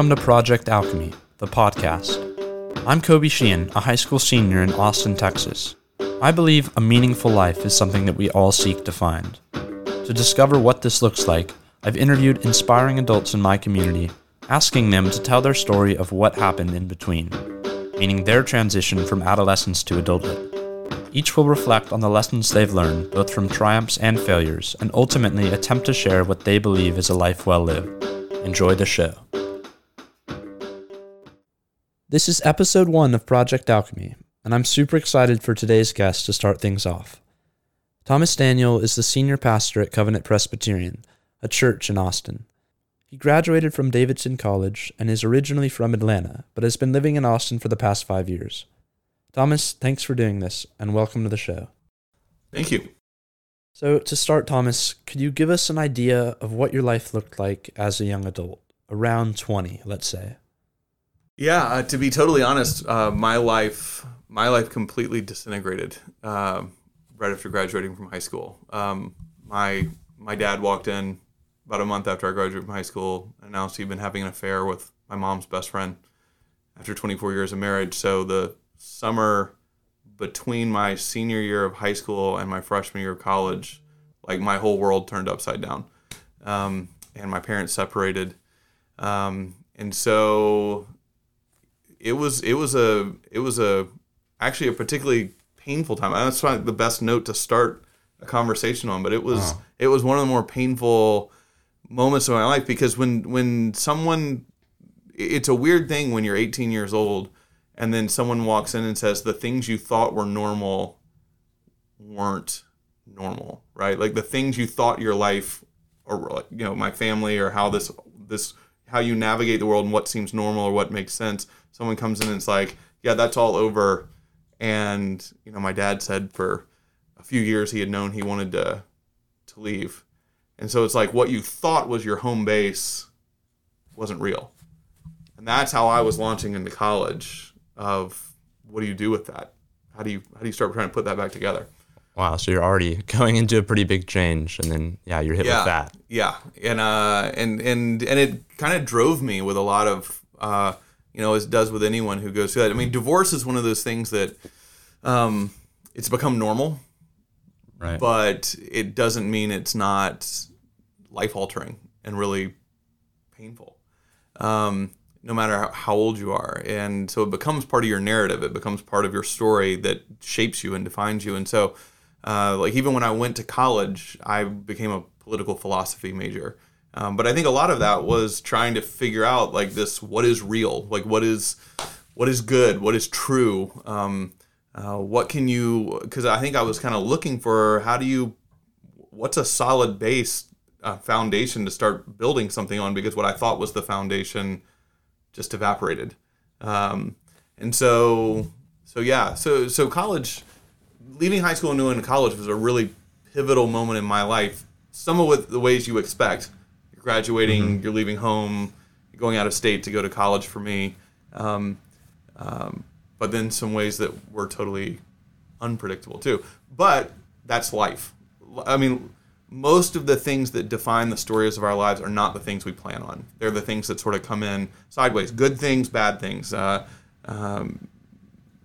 Welcome to Project Alchemy, the podcast. I'm Kobe Sheehan, a high school senior in Austin, Texas. I believe a meaningful life is something that we all seek to find. To discover what this looks like, I've interviewed inspiring adults in my community, asking them to tell their story of what happened in between, meaning their transition from adolescence to adulthood. Each will reflect on the lessons they've learned, both from triumphs and failures, and ultimately attempt to share what they believe is a life well lived. Enjoy the show. This is episode one of Project Alchemy, and I'm super excited for today's guest to start things off. Thomas Daniel is the senior pastor at Covenant Presbyterian, a church in Austin. He graduated from Davidson College and is originally from Atlanta, but has been living in Austin for the past five years. Thomas, thanks for doing this, and welcome to the show. Thank you. So, to start, Thomas, could you give us an idea of what your life looked like as a young adult, around 20, let's say? Yeah, uh, to be totally honest, uh, my life my life completely disintegrated uh, right after graduating from high school. Um, my my dad walked in about a month after I graduated from high school, announced he'd been having an affair with my mom's best friend after 24 years of marriage. So the summer between my senior year of high school and my freshman year of college, like my whole world turned upside down. Um, and my parents separated. Um, and so it was it was a it was a actually a particularly painful time. That's not the best note to start a conversation on, but it was uh-huh. it was one of the more painful moments of my life because when when someone it's a weird thing when you're 18 years old and then someone walks in and says the things you thought were normal weren't normal, right? Like the things you thought your life or you know, my family or how this this how you navigate the world and what seems normal or what makes sense. Someone comes in and it's like, yeah, that's all over. And you know, my dad said for a few years he had known he wanted to to leave. And so it's like what you thought was your home base wasn't real. And that's how I was launching into college of what do you do with that? How do you how do you start trying to put that back together? Wow, so you're already going into a pretty big change, and then yeah, you're hit yeah, with that. Yeah, and uh, and and and it kind of drove me with a lot of uh, you know, as it does with anyone who goes through that. I mean, divorce is one of those things that um, it's become normal, right? But it doesn't mean it's not life altering and really painful. Um, no matter how old you are. And so it becomes part of your narrative. It becomes part of your story that shapes you and defines you. And so, uh, like, even when I went to college, I became a political philosophy major. Um, but I think a lot of that was trying to figure out, like, this what is real? Like, what is. What is good? What is true? Um, uh, what can you? Because I think I was kind of looking for how do you, what's a solid base, uh, foundation to start building something on? Because what I thought was the foundation just evaporated. Um, and so, so yeah, so so college, leaving high school and going to college was a really pivotal moment in my life. Some of the ways you expect. Graduating, mm-hmm. you're leaving home, going out of state to go to college for me. Um, um, but then some ways that were totally unpredictable too. But that's life. I mean, most of the things that define the stories of our lives are not the things we plan on. They're the things that sort of come in sideways. Good things, bad things. Uh, um,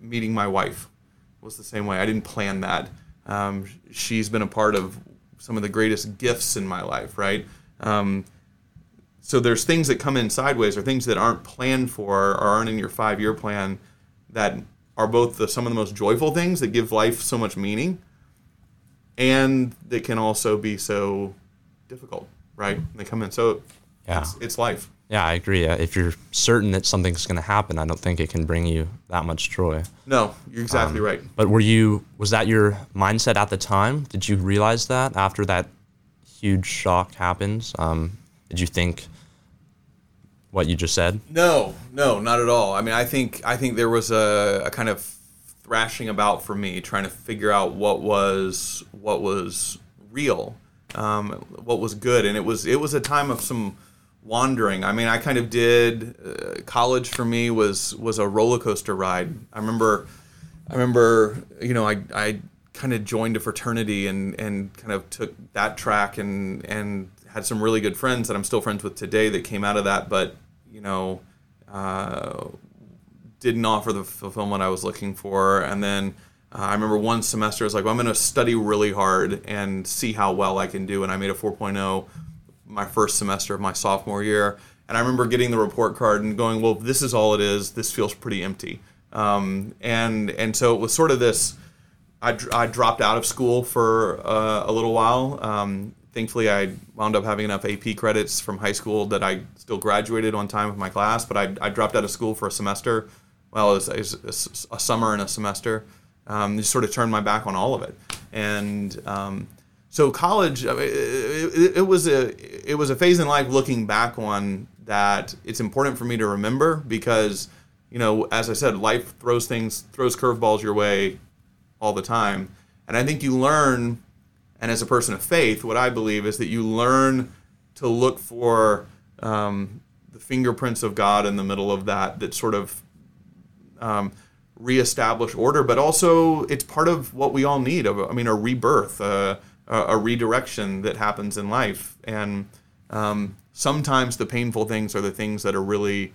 meeting my wife was the same way. I didn't plan that. Um, she's been a part of some of the greatest gifts in my life, right? Um, so there's things that come in sideways or things that aren't planned for or aren't in your five year plan that are both the, some of the most joyful things that give life so much meaning and they can also be so difficult, right? They come in so yeah, it's, it's life. Yeah, I agree. If you're certain that something's going to happen, I don't think it can bring you that much joy. No, you're exactly um, right. But were you? Was that your mindset at the time? Did you realize that after that huge shock happens? Um, did you think what you just said? No, no, not at all. I mean, I think I think there was a, a kind of thrashing about for me, trying to figure out what was what was real, um, what was good, and it was it was a time of some wandering. I mean, I kind of did uh, college for me was was a roller coaster ride. I remember, I remember, you know, I I kind of joined a fraternity and and kind of took that track and and had some really good friends that I'm still friends with today that came out of that, but you know, uh, didn't offer the fulfillment I was looking for. And then uh, I remember one semester I was like, well, I'm going to study really hard and see how well I can do. And I made a 4.0 my first semester of my sophomore year. And I remember getting the report card and going, well, this is all it is. This feels pretty empty. Um, and and so it was sort of this. I, I dropped out of school for uh, a little while. Um, thankfully, I wound up having enough AP credits from high school that I still graduated on time with my class. But I, I dropped out of school for a semester. Well, it was, it was a summer and a semester. Um, just sort of turned my back on all of it. And um, so college, it, it, it, was a it was a phase in life looking back on that. It's important for me to remember because you know, as I said, life throws things throws curveballs your way all the time, and I think you learn. And as a person of faith, what I believe is that you learn to look for um, the fingerprints of God in the middle of that. That sort of um, reestablish order, but also it's part of what we all need. I mean, a rebirth, uh, a redirection that happens in life, and um, sometimes the painful things are the things that are really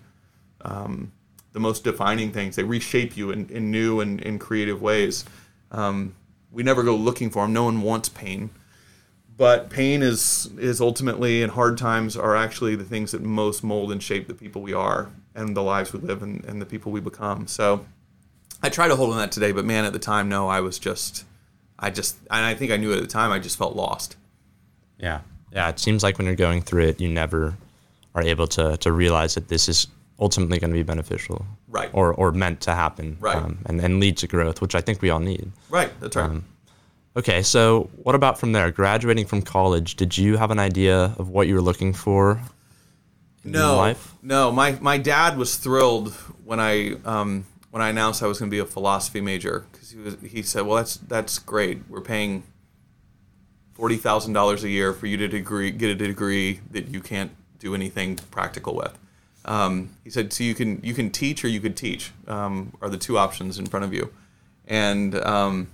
um, the most defining things. They reshape you in, in new and in creative ways. Um, we never go looking for them. No one wants pain, but pain is is ultimately and hard times are actually the things that most mold and shape the people we are and the lives we live and, and the people we become. So I try to hold on that today, but man, at the time, no, I was just, I just, and I think I knew it at the time, I just felt lost. Yeah, yeah. It seems like when you're going through it, you never are able to to realize that this is ultimately going to be beneficial, right? Or or meant to happen, right? Um, and and lead to growth, which I think we all need. Right. That's right. Um, okay, so what about from there? Graduating from college, did you have an idea of what you were looking for? no, no. My my dad was thrilled when I um, when I announced I was going to be a philosophy major because he was he said, "Well, that's that's great. We're paying forty thousand dollars a year for you to degree get a degree that you can't do anything practical with." Um, he said, "So you can you can teach or you could teach um, are the two options in front of you," and um,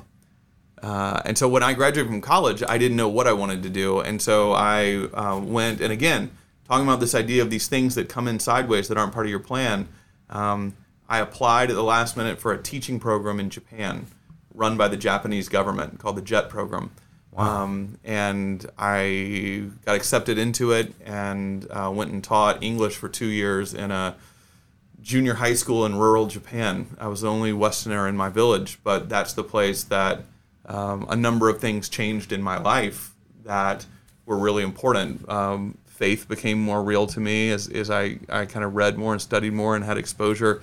uh, and so when I graduated from college, I didn't know what I wanted to do, and so I uh, went and again talking about this idea of these things that come in sideways that aren't part of your plan. Um, I applied at the last minute for a teaching program in Japan run by the Japanese government called the JET program. Wow. Um, and I got accepted into it and uh, went and taught English for two years in a junior high school in rural Japan. I was the only Westerner in my village, but that's the place that um, a number of things changed in my life that were really important. Um, faith became more real to me as, as I, I kind of read more and studied more and had exposure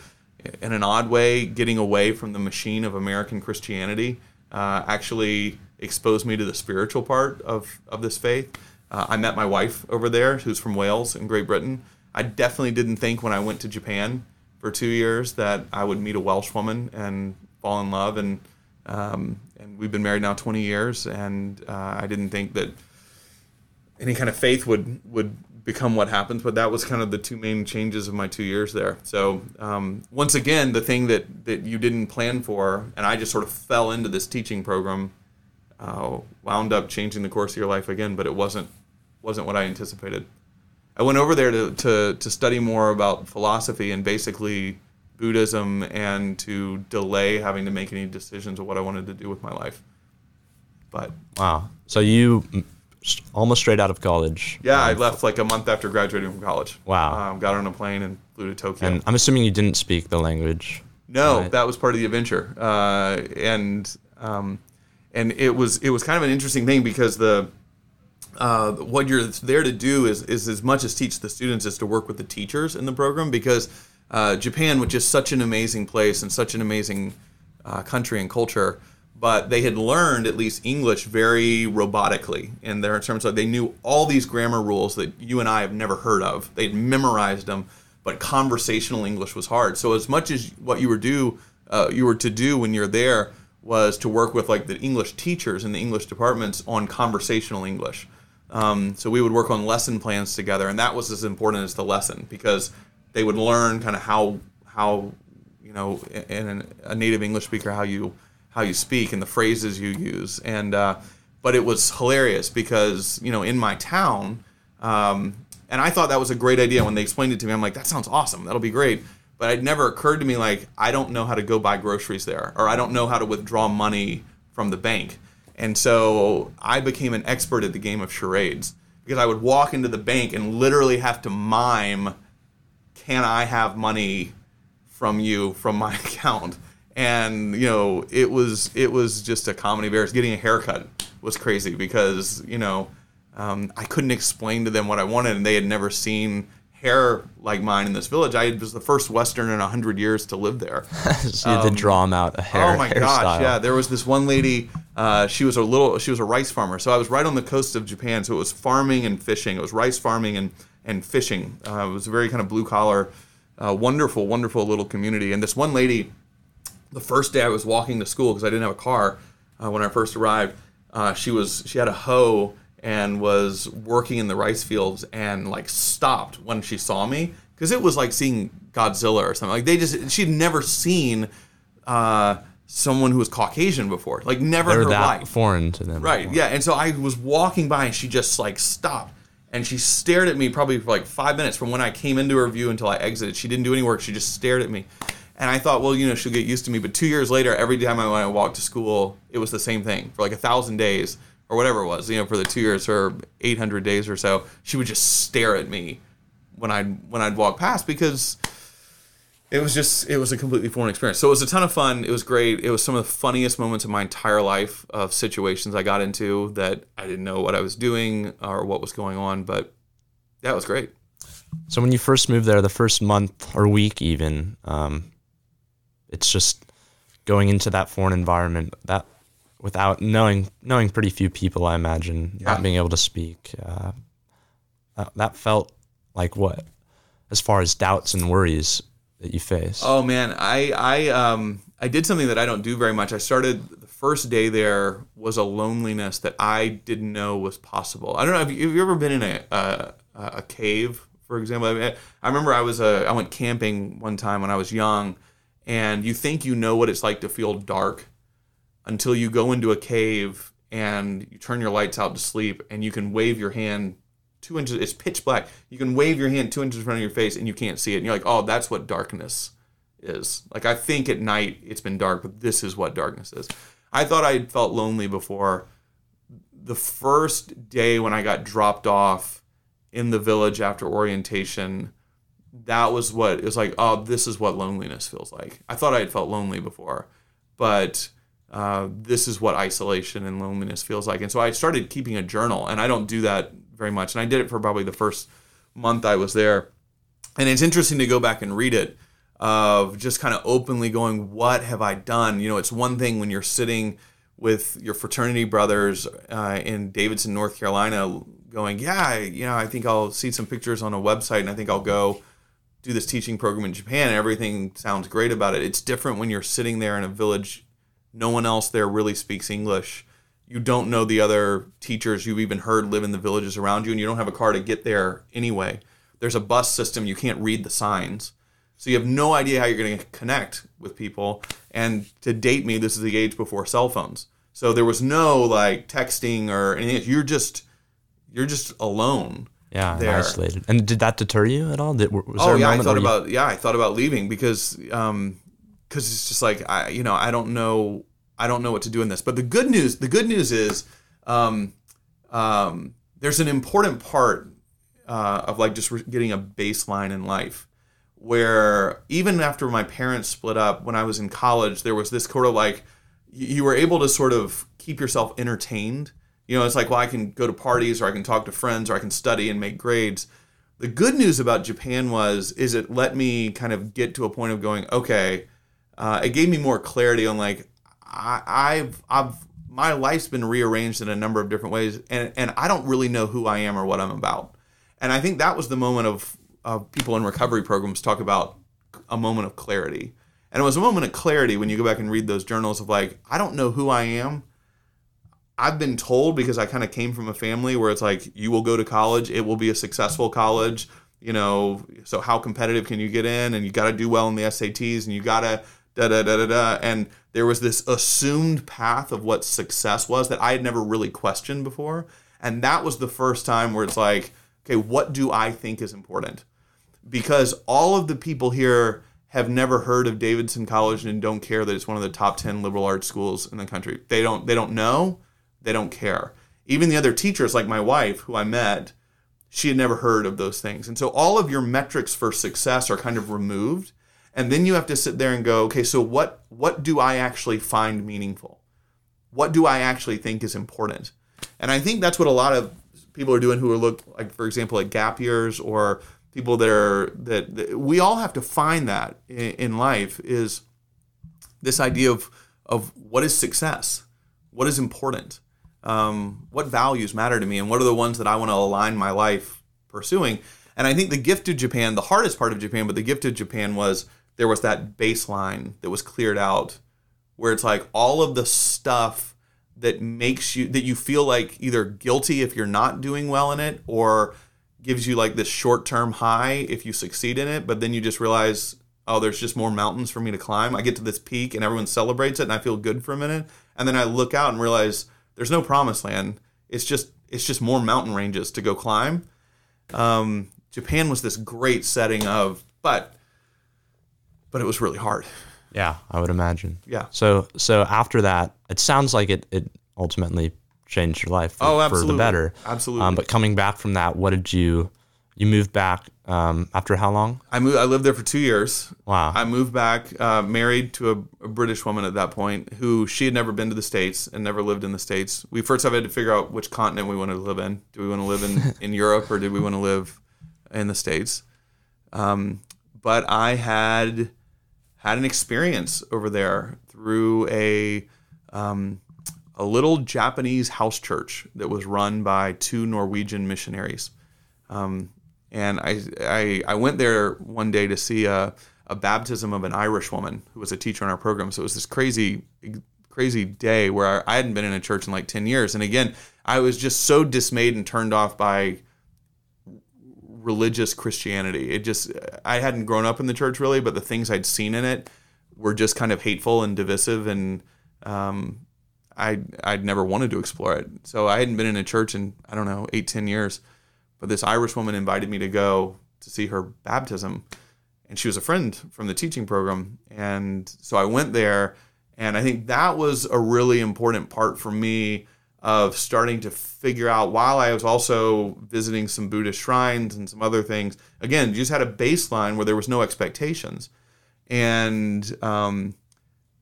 in an odd way, getting away from the machine of American Christianity uh, actually exposed me to the spiritual part of, of this faith. Uh, I met my wife over there, who's from Wales in Great Britain. I definitely didn't think when I went to Japan for two years that I would meet a Welsh woman and fall in love. And um, and we've been married now 20 years, and uh, I didn't think that any kind of faith would would become what happens. But that was kind of the two main changes of my two years there. So um, once again, the thing that that you didn't plan for, and I just sort of fell into this teaching program, uh, wound up changing the course of your life again. But it wasn't wasn't what I anticipated. I went over there to, to, to study more about philosophy and basically Buddhism and to delay having to make any decisions of what I wanted to do with my life. But wow, so you almost straight out of college. Yeah, um, I left like a month after graduating from college. Wow. Um, got on a plane and flew to Tokyo. And I'm assuming you didn't speak the language. No, right? that was part of the adventure. Uh, and um, and it was it was kind of an interesting thing because the uh, what you're there to do is is as much as teach the students as to work with the teachers in the program because uh, Japan, which is such an amazing place and such an amazing uh, country and culture but they had learned at least English very robotically and in their terms of they knew all these grammar rules that you and I have never heard of. They'd memorized them, but conversational English was hard. So as much as what you were do uh, you were to do when you're there was to work with like the English teachers in the English departments on conversational English. Um, so we would work on lesson plans together, and that was as important as the lesson because they would learn kind of how how you know in a native English speaker how you how you speak and the phrases you use. And uh, but it was hilarious because you know in my town, Um, and I thought that was a great idea when they explained it to me. I'm like, that sounds awesome. That'll be great. But it never occurred to me like I don't know how to go buy groceries there, or I don't know how to withdraw money from the bank. And so I became an expert at the game of charades because I would walk into the bank and literally have to mime, "Can I have money from you from my account?" And you know, it was it was just a comedy errors. Getting a haircut was crazy because you know um, I couldn't explain to them what I wanted, and they had never seen hair like mine in this village. I was the first Western in hundred years to live there. so you had to draw them out a hair. Oh my hairstyle. gosh, yeah. There was this one lady. Uh, she was a little. She was a rice farmer. So I was right on the coast of Japan. So it was farming and fishing. It was rice farming and and fishing. Uh, it was a very kind of blue collar, uh, wonderful, wonderful little community. And this one lady, the first day I was walking to school because I didn't have a car uh, when I first arrived. Uh, she was she had a hoe and was working in the rice fields and like stopped when she saw me because it was like seeing Godzilla or something. Like they just she'd never seen uh, someone who was Caucasian before, like never in They're her that life. foreign to them. Right. Yeah. And so I was walking by and she just like stopped and she stared at me probably for like five minutes from when I came into her view until I exited. She didn't do any work. She just stared at me. And I thought, well, you know, she'll get used to me. But two years later, every time I, when I walked to school, it was the same thing for like a thousand days or whatever it was, you know, for the two years or 800 days or so. She would just stare at me when I'd, when I'd walk past because it was just it was a completely foreign experience. So it was a ton of fun. It was great. It was some of the funniest moments of my entire life of situations i got into that i didn't know what i was doing or what was going on but that was great. So when you first moved there, the first month or week, even, um, it's just going into that foreign environment that without knowing knowing pretty few people, I imagine, Yeah. not being able to speak. Uh, that, that felt like what, as far as doubts and worries that you face. oh man i i um i did something that i don't do very much i started the first day there was a loneliness that i didn't know was possible i don't know have you, have you ever been in a a, a cave for example I, mean, I remember i was uh, i went camping one time when i was young and you think you know what it's like to feel dark until you go into a cave and you turn your lights out to sleep and you can wave your hand two inches it's pitch black. You can wave your hand two inches in front of your face and you can't see it. And you're like oh that's what darkness is. Like i think at night it's been dark but this is what darkness is. I thought i felt lonely before. The first day when i got dropped off in the village after orientation that was what it was like oh this is what loneliness feels like. I thought i had felt lonely before but uh, this is what isolation and loneliness feels like. And so i started keeping a journal and i don't do that very much. And i did it for probably the first month i was there. And it's interesting to go back and read it of just kind of openly going what have i done? You know it's one thing when you're sitting with your fraternity brothers uh, in davidson north carolina going yeah I, you know i think i'll see some pictures on a website and i think i'll go do this teaching program in japan and everything sounds great about it. It's different when you're sitting there in a village no one else there really speaks english. You don't know the other teachers you've even heard live in the villages around you and you don't have a car to get there anyway. There's a bus system. You can't read the signs. So you have no idea how you're going to connect with people. And to date me this is the age before cell phones. So there was no like texting or anything. You're just you're just alone yeah, there. isolated. And did that deter you at all? Did, was oh yeah, I thought where you- about yeah, I thought about leaving because um because it's just like I you know I don't know I don't know what to do in this. But the good news the good news is um um there's an important part uh, of like just re- getting a baseline in life where even after my parents split up when I was in college there was this sort of like you were able to sort of keep yourself entertained. You know, it's like, well, I can go to parties or I can talk to friends or I can study and make grades. The good news about Japan was is it let me kind of get to a point of going, okay, uh, it gave me more clarity on like I, I've I've my life's been rearranged in a number of different ways, and and I don't really know who I am or what I'm about. And I think that was the moment of of people in recovery programs talk about a moment of clarity. And it was a moment of clarity when you go back and read those journals of like, I don't know who I am. I've been told because I kind of came from a family where it's like you will go to college, it will be a successful college, you know. So how competitive can you get in? And you got to do well in the SATs, and you got to da da da da da. And there was this assumed path of what success was that I had never really questioned before, and that was the first time where it's like okay, what do I think is important? Because all of the people here have never heard of Davidson College and don't care that it's one of the top 10 liberal arts schools in the country. They don't they don't know, they don't care. Even the other teachers like my wife who I met, she had never heard of those things. And so all of your metrics for success are kind of removed. And then you have to sit there and go, okay, so what what do I actually find meaningful? What do I actually think is important? And I think that's what a lot of people are doing who are look like for example at gap years or people that are that, that we all have to find that in, in life is this idea of of what is success, what is important, um, what values matter to me, and what are the ones that I want to align my life pursuing. And I think the gift of Japan, the hardest part of Japan, but the gift of Japan was there was that baseline that was cleared out, where it's like all of the stuff that makes you that you feel like either guilty if you're not doing well in it or gives you like this short-term high if you succeed in it but then you just realize oh there's just more mountains for me to climb. I get to this peak and everyone celebrates it and i feel good for a minute. And then i look out and realize there's no promised land. It's just it's just more mountain ranges to go climb. Um, japan was this great setting of but but it was really hard Yeah, I would imagine. Yeah. So so after that, it sounds like it it ultimately changed your life for, Oh, for the better. Absolutely. Um, but coming back from that, what did you you moved back um, after how long? I moved. I lived there for two years. Wow. I moved back, uh, married to a, a British woman at that point, who she had never been to the states and never lived in the states. We first had to figure out which continent we wanted to live in. Do we want to live in in Europe or did we want to live in the states? Um, but I had had an experience over there through a um, a little Japanese house church that was run by two Norwegian missionaries. Um, and I, I I went there one day to see a, a baptism of an Irish woman who was a teacher in our program. So it was this crazy crazy day where I hadn't been in a church in like 10 years. And again, I was just so dismayed and turned off by religious Christianity. It just I hadn't grown up in the church really, but the things I'd seen in it were just kind of hateful and divisive and um, I I'd never wanted to explore it. So I hadn't been in a church in I don't know eight ten years, but this Irish woman invited me to go to see her baptism, and she was a friend from the teaching program, and so I went there, and I think that was a really important part for me of starting to figure out while I was also visiting some Buddhist shrines and some other things. Again, you just had a baseline where there was no expectations, and um,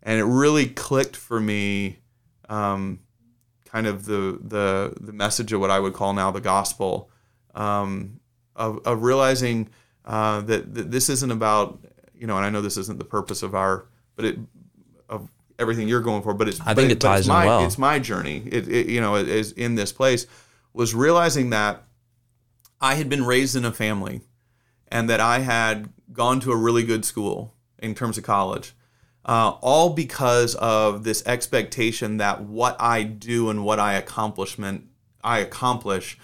and it really clicked for me um, kind of the the the message of what I would call now the gospel um, of, of realizing uh, that, that this isn't about you know and I know this isn't the purpose of our but it everything you're going for but it's I think it ties in my, well. it's my journey it, it you know is in this place was realizing that I had been raised in a family and that I had gone to a really good school in terms of college uh, all because of this expectation that what I do and what I accomplishment I accomplish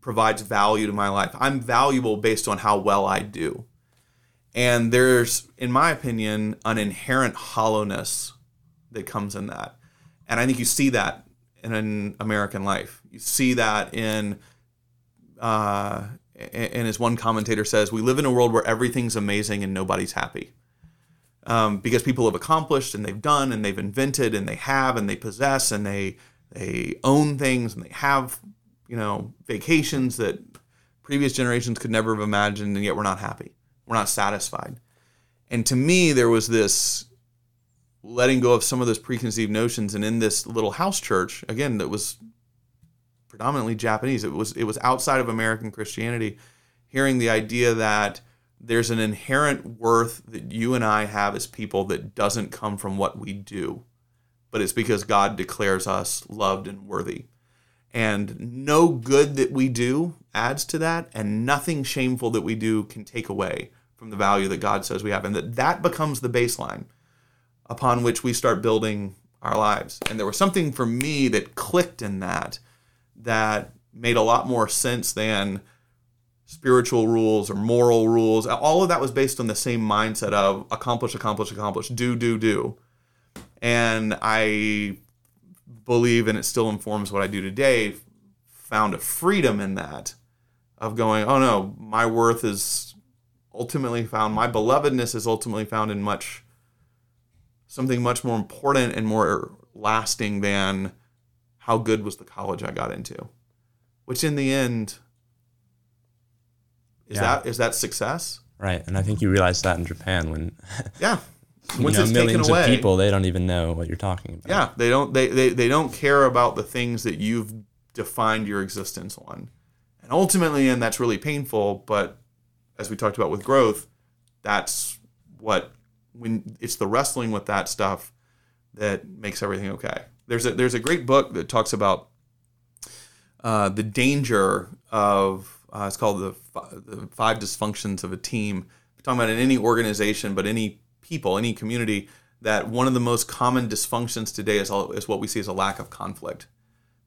provides value to my life. I'm valuable based on how well I do. And there's, in my opinion, an inherent hollowness that comes in that. And I think you see that in an American life. You see that in, uh, and as one commentator says, we live in a world where everything's amazing and nobody's happy um, because people have accomplished and they've done and they've invented and they have and they possess and they they own things and they have you know vacations that previous generations could never have imagined and yet we're not happy we're not satisfied and to me there was this letting go of some of those preconceived notions and in this little house church again that was predominantly japanese it was it was outside of american christianity hearing the idea that there's an inherent worth that you and I have as people that doesn't come from what we do, but it's because God declares us loved and worthy. And no good that we do adds to that, and nothing shameful that we do can take away from the value that God says we have. And that that becomes the baseline upon which we start building our lives. And there was something for me that clicked in that that made a lot more sense than spiritual rules or moral rules. All of that was based on the same mindset of accomplish, accomplish, accomplish, do, do, do. And I believe, and it still informs what I do today, found a freedom in that of going, oh no, my worth is ultimately found, my belovedness is ultimately found in much something much more important and more lasting than how good was the college I got into. Which in the end is Yeah. that is that success? Right, and I think you realize that in Japan when Yeah. you Once know, it's taken millions away, of people they don't even know what you're talking about. Yeah, they don't they, they they don't care about the things that you've defined your existence on. And ultimately and that's really painful, but as we talked about with growth, that's what when it's the wrestling with that stuff that makes everything okay. There's a there's a great book that talks about uh, the danger of uh, it's called the, fi- the five dysfunctions of a team. We're talking about in any organization, but any people, any community, that one of the most common dysfunctions today is, all, is what we see as a lack of conflict.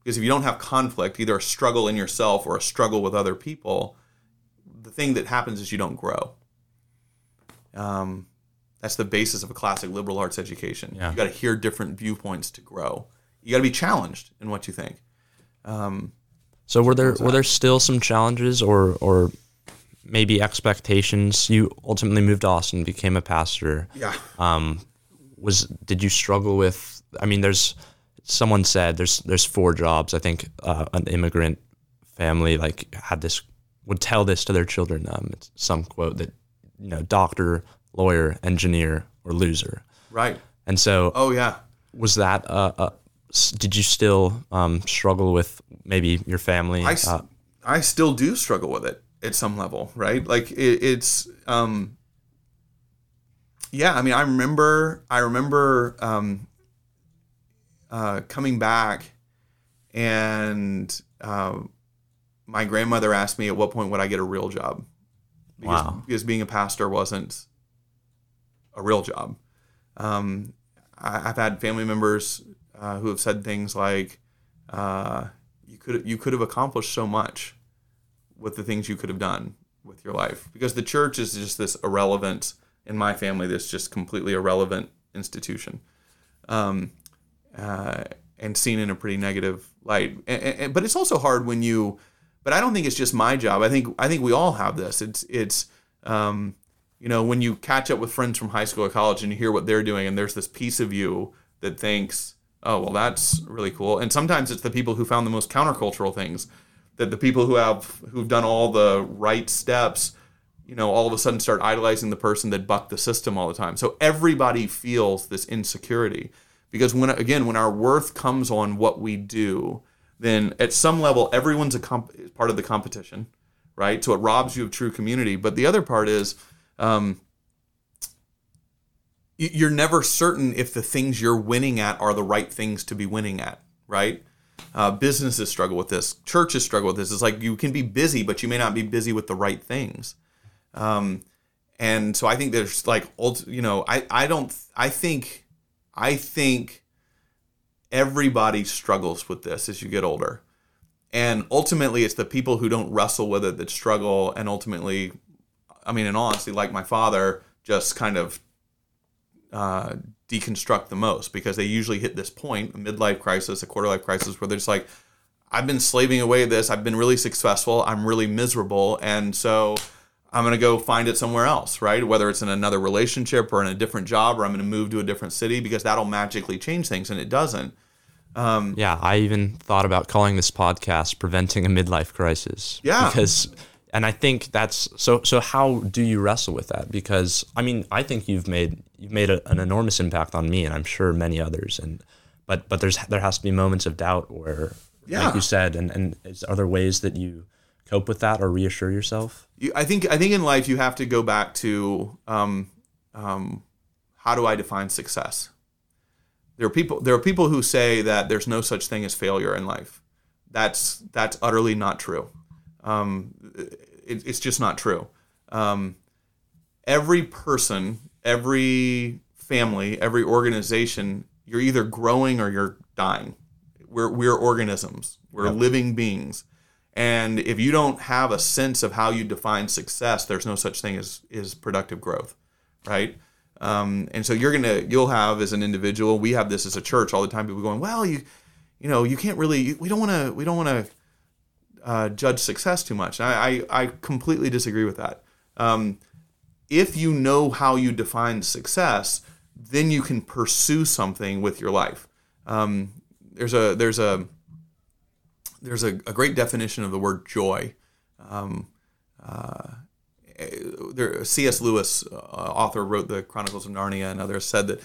Because if you don't have conflict, either a struggle in yourself or a struggle with other people, the thing that happens is you don't grow. Um, that's the basis of a classic liberal arts education. Yeah. You got to hear different viewpoints to grow. You got to be challenged in what you think. Um, So were there were there still some challenges or or maybe expectations? You ultimately moved to Austin, became a pastor. yeah. Um, was did you struggle with? I mean, there's someone said there's there's four jobs. I think uh, an immigrant family like had this would tell this to their children. Um, it's some quote that you know, doctor, lawyer, engineer, or loser. Right. And so Oh yeah. was that uh, uh did you still um, struggle with maybe your family I, uh, I still do struggle with it at some level, right? Like it, it's, um, yeah. I mean, I remember, I remember um, uh, coming back, and uh, my grandmother asked me at what point would I get a real job, because, Wow. because being a pastor wasn't a real job. Um, I, I've had family members uh, who have said things like, uh, "You could you could have accomplished so much with the things you could have done with your life," because the church is just this irrelevant in my family. This just completely irrelevant institution, um, uh, and seen in a pretty negative light. And, and, but it's also hard when you. But I don't think it's just my job. I think I think we all have this. It's it's um, you know when you catch up with friends from high school or college and you hear what they're doing, and there's this piece of you that thinks, oh well, that's really cool. And sometimes it's the people who found the most countercultural things that the people who have who've done all the right steps you know all of a sudden start idolizing the person that bucked the system all the time. So everybody feels this insecurity because when again when our worth comes on what we do then at some level everyone's a comp- part of the competition right? So it robs you of true community. But the other part is um, you're never certain if the things you're winning at are the right things to be winning at right uh, businesses struggle with this. Churches struggle with this. It's like you can be busy, but you may not be busy with the right things. Um, and so I think there's like, ult- you know, I, I don't, I think, I think everybody struggles with this as you get older. And ultimately, it's the people who don't wrestle with it that struggle. And ultimately, I mean, in all honesty, like my father, just kind of uh, deconstruct the most because they usually hit this point, a midlife crisis, a quarter life crisis, where they're just like, I've been slaving away at this. I've been really successful. I'm really miserable. And so I'm going to go find it somewhere else, right? Whether it's in another relationship or in a different job or I'm going to move to a different city because that'll magically change things. And it doesn't. Yeah, I even thought about calling this podcast "Preventing a Midlife Crisis." Yeah. because, and I think that's so. So how do you wrestle with that? Because I mean, I think you've made you've made a, an enormous impact on me, and I'm sure many others. And but but there's there has to be moments of doubt where, Yeah. like you said, and and is, are there ways that you cope with that or reassure yourself? you, I think I think in life you have to go back to um, um, how do I define success? There are people there are people who say that there's no such thing as failure in life. That's that's utterly not true. Um, it, it's just not true. Um, every person, every family, every organization, you're either growing or you're dying. We're we're organisms. We're living beings. And if you don't have a sense of how you define success, there's no such thing as is productive growth, right? Um, and so you're gonna you'll have as an individual. We have this as a church all the time. People going, well, you you know you can't really. We don't want to. We don't want to uh, judge success too much. I, I, I completely disagree with that. Um, if you know how you define success, then you can pursue something with your life. Um, there's a there's a there's a, a great definition of the word joy. Um, uh, there, C.S. Lewis, uh, author, wrote the Chronicles of Narnia, and others said that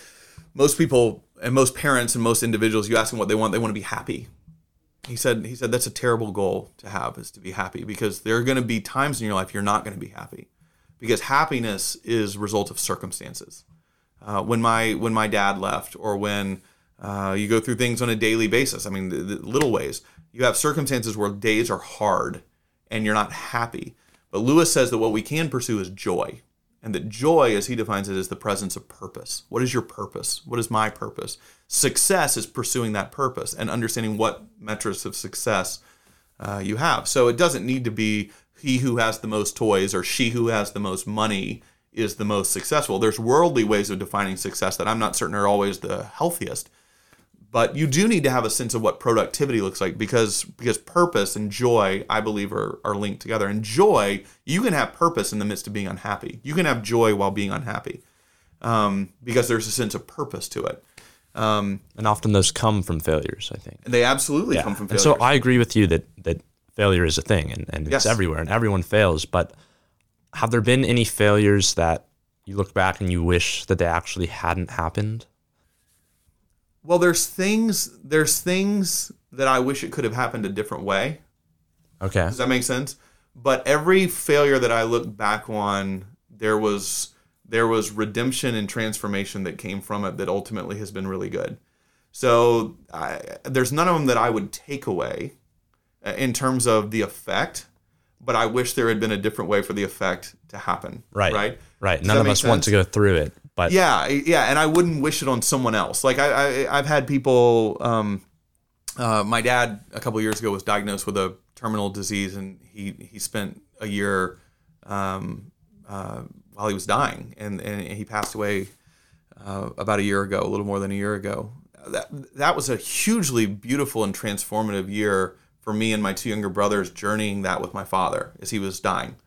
most people and most parents and most individuals, you ask them what they want, they want to be happy. He said he said that's a terrible goal to have is to be happy because there are going to be times in your life you're not going to be happy because happiness is result of circumstances. Uh, when my when my dad left or when uh, you go through things on a daily basis. I mean, the, the little ways. You have circumstances where days are hard and you're not happy. But Lewis says that what we can pursue is joy. And that joy, as he defines it, is the presence of purpose. What is your purpose? What is my purpose? Success is pursuing that purpose and understanding what metrics of success uh, you have. So it doesn't need to be he who has the most toys or she who has the most money is the most successful. There's worldly ways of defining success that I'm not certain are always the healthiest but you do need to have a sense of what productivity looks like because because purpose and joy i believe are, are linked together. And joy you can have purpose in the midst of being unhappy. You can have joy while being unhappy um, because there's a sense of purpose to it. Um, and often those come from failures i think. They absolutely yeah. come from failures and so i agree with you that that failure is a thing and, and it's yes. everywhere and everyone fails but have there been any failures that you look back and you wish that they actually hadn't happened well, there's things there's things that I wish it could have happened a different way. Okay. Does that make sense? But every failure that I look back on, there was there was redemption and transformation that came from it that ultimately has been really good. So I, there's none of them that I would take away uh, in terms of the effect, but I wish there had been a different way for the effect to happen. Right. Right. Right. Does None of us sense? want to go through it. But yeah, yeah, and I wouldn't wish it on someone else. Like I, I have had people. Um, uh, my dad a couple years ago was diagnosed with a terminal disease, and he he spent a year um, uh, while he was dying, and and he passed away uh, about a year ago, a little more than a year ago. That that was a hugely beautiful and transformative year for me and my two younger brothers, journeying that with my father as he was dying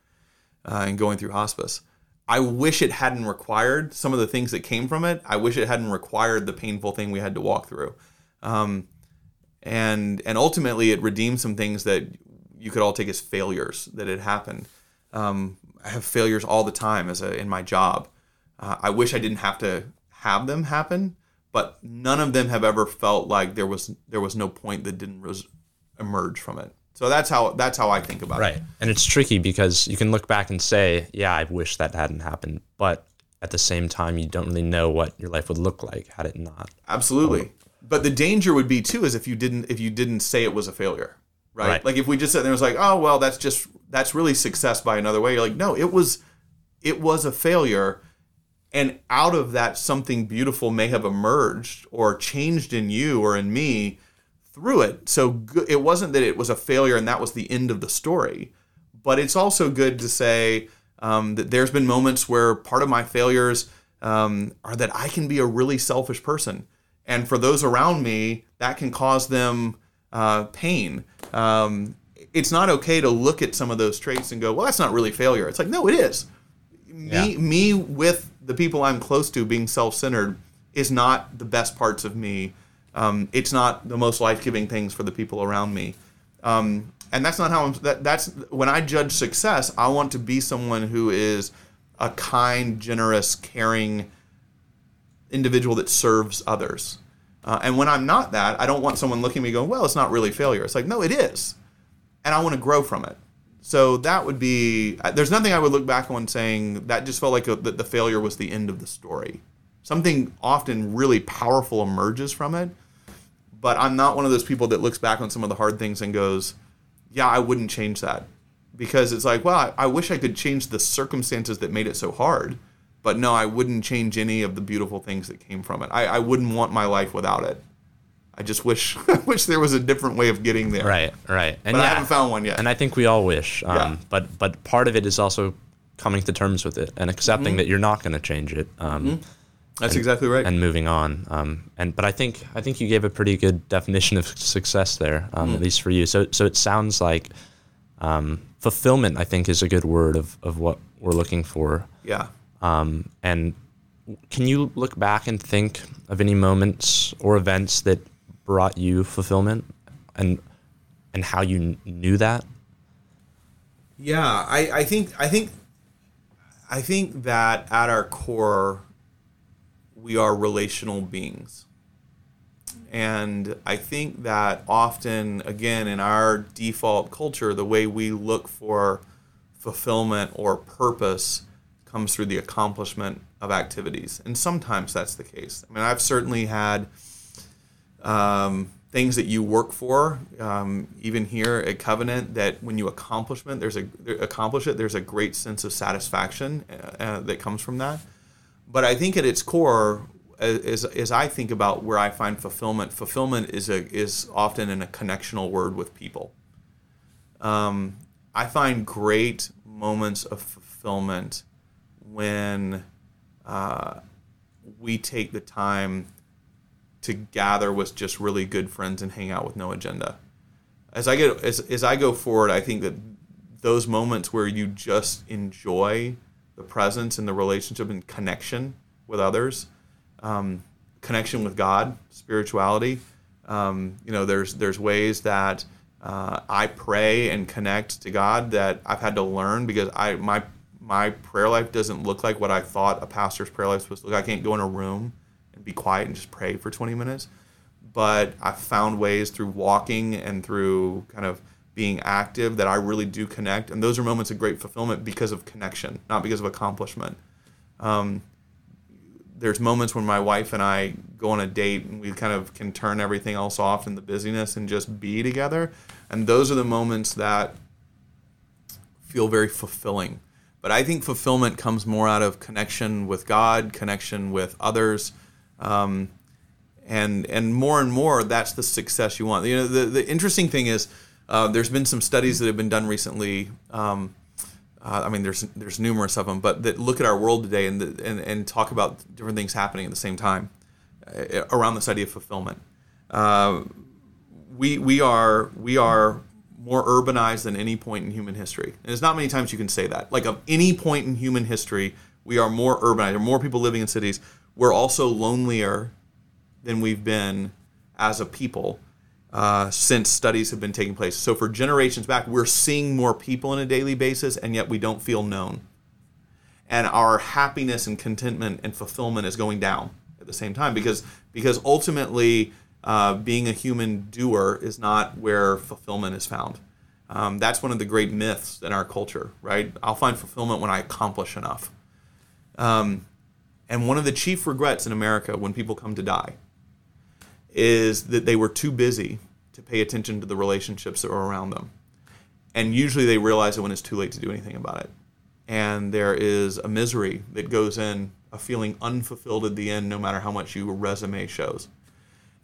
uh, and going through hospice. I wish it hadn't required some of the things that came from it. I wish it hadn't required the painful thing we had to walk through. Um, and and ultimately, it redeemed some things that you could all take as failures that had happened. Um, I have failures all the time as a, in my job. Uh, I wish I didn't have to have them happen, but none of them have ever felt like there was there was no point that didn't res- emerge from it. So that's how that's how I think about right. it. Right. And it's tricky because you can look back and say, yeah, I wish that hadn't happened, but at the same time you don't really know what your life would look like had it not. Absolutely. But the danger would be too is if you didn't if you didn't say it was a failure. Right? right. Like if we just said there was like, oh well, that's just that's really success by another way. You're like, no, it was it was a failure. And out of that something beautiful may have emerged or changed in you or in me through it. So it wasn't that it was a failure and that was the end of the story, but it's also good to say um, that there's been moments where part of my failures um, are that I can be a really selfish person, and for those around me, that can cause them uh, pain. Um, it's not okay to look at some of those traits and go, "Well, that's not really failure." It's like, no, it is. Me, yeah. me with the people I'm close to being self-centered is not the best parts of me um, it's not the most life giving things for the people around me. Um, and that's not how I'm. That, that's when I judge success. I want to be someone who is a kind, generous, caring individual that serves others. Uh, and when I'm not that, I don't want someone looking at me going, "Well, it's not really failure." It's like, no, it is, and I want to grow from it. So that would be. Uh, there's nothing I would look back on saying that just felt like a, the failure was the end of the story. Something often really powerful emerges from it, but I'm not one of those people that looks back on some of the hard things and goes, yeah, I wouldn't change that. Because it's like, well, I, I wish I could change the circumstances that made it so hard. But no, I wouldn't change any of the beautiful things that came from it. I, I wouldn't want my life without it. I just wish I wish there was a different way of getting there. Right, right. And but yeah, I haven't found one yet. And I think we all wish. Um, yeah. But but part of it is also coming to terms with it and accepting mm-hmm. that you're not going to change it. Um, mm-hmm. That's and, exactly right. And moving on. Um, and but I think I think you gave a pretty good definition of success there, um, mm. at least for you. So so it sounds like Um, fulfillment, I think, is a good word of, of what we're looking for. Yeah. Um, and can you look back and think of any moments or events that brought you fulfillment and and how you kn- knew that? Yeah, I, I think I think I think that at our core we are relational beings. And I think that often again in our default culture the way we look for fulfillment or purpose comes through the accomplishment of activities. And sometimes that's the case. I mean, I've certainly had um, things that you work for, um, even here at Covenant, that when you accomplishment, there's a accomplish it. There's a great sense of satisfaction uh, uh, that comes from that. But I think at its core, as, as I think about where I find fulfillment, fulfillment is a is often in a connectional word with people. Um, I find great moments of fulfillment when uh, we take the time to gather with just really good friends and hang out with no agenda. As I get as, as I go forward, I think that those moments where you just enjoy the presence and the relationship and connection with others, um, connection with God, spirituality. Um, you know, there's there's ways that uh, I pray and connect to God that I've had to learn because I my my prayer life doesn't look like what I thought a pastor's prayer life was supposed to look. I can't go in a room and be quiet and just pray for 20 minutes. But I've found ways through walking and through kind of being active that I really do connect. And those are moments of great fulfillment because of connection, not because of accomplishment. Um, there's moments when my wife and I go on a date and we kind of can turn everything else off in the busyness and just be together. And those are the moments that feel very fulfilling. But I think fulfillment comes more out of connection with God, connection with others, um, and and more and more that's the success you want. You know, the the interesting thing is uh, there's been some studies that have been done recently. Um, uh, I mean, there's there's numerous of them, but that look at our world today and the, and and talk about different things happening at the same time uh, around this idea of fulfillment. Uh, we we are we are more urbanized than any point in human history. And there's not many times you can say that. Like of any point in human history, we are more urbanized. There are more people living in cities. We're also lonelier than we've been as a people uh, since studies have been taking place. So for generations back, we're seeing more people on a daily basis, and yet we don't feel known. And our happiness and contentment and fulfillment is going down at the same time because because ultimately uh, being a human doer is not where fulfillment is found. Um, that's one of the great myths in our culture, right? I'll find fulfillment when I accomplish enough. Um, and one of the chief regrets in America when people come to die is that they were too busy to pay attention to the relationships that were around them. And usually they realize it when it's too late to do anything about it. And there is a misery that goes in, a feeling unfulfilled at the end, no matter how much your resume shows.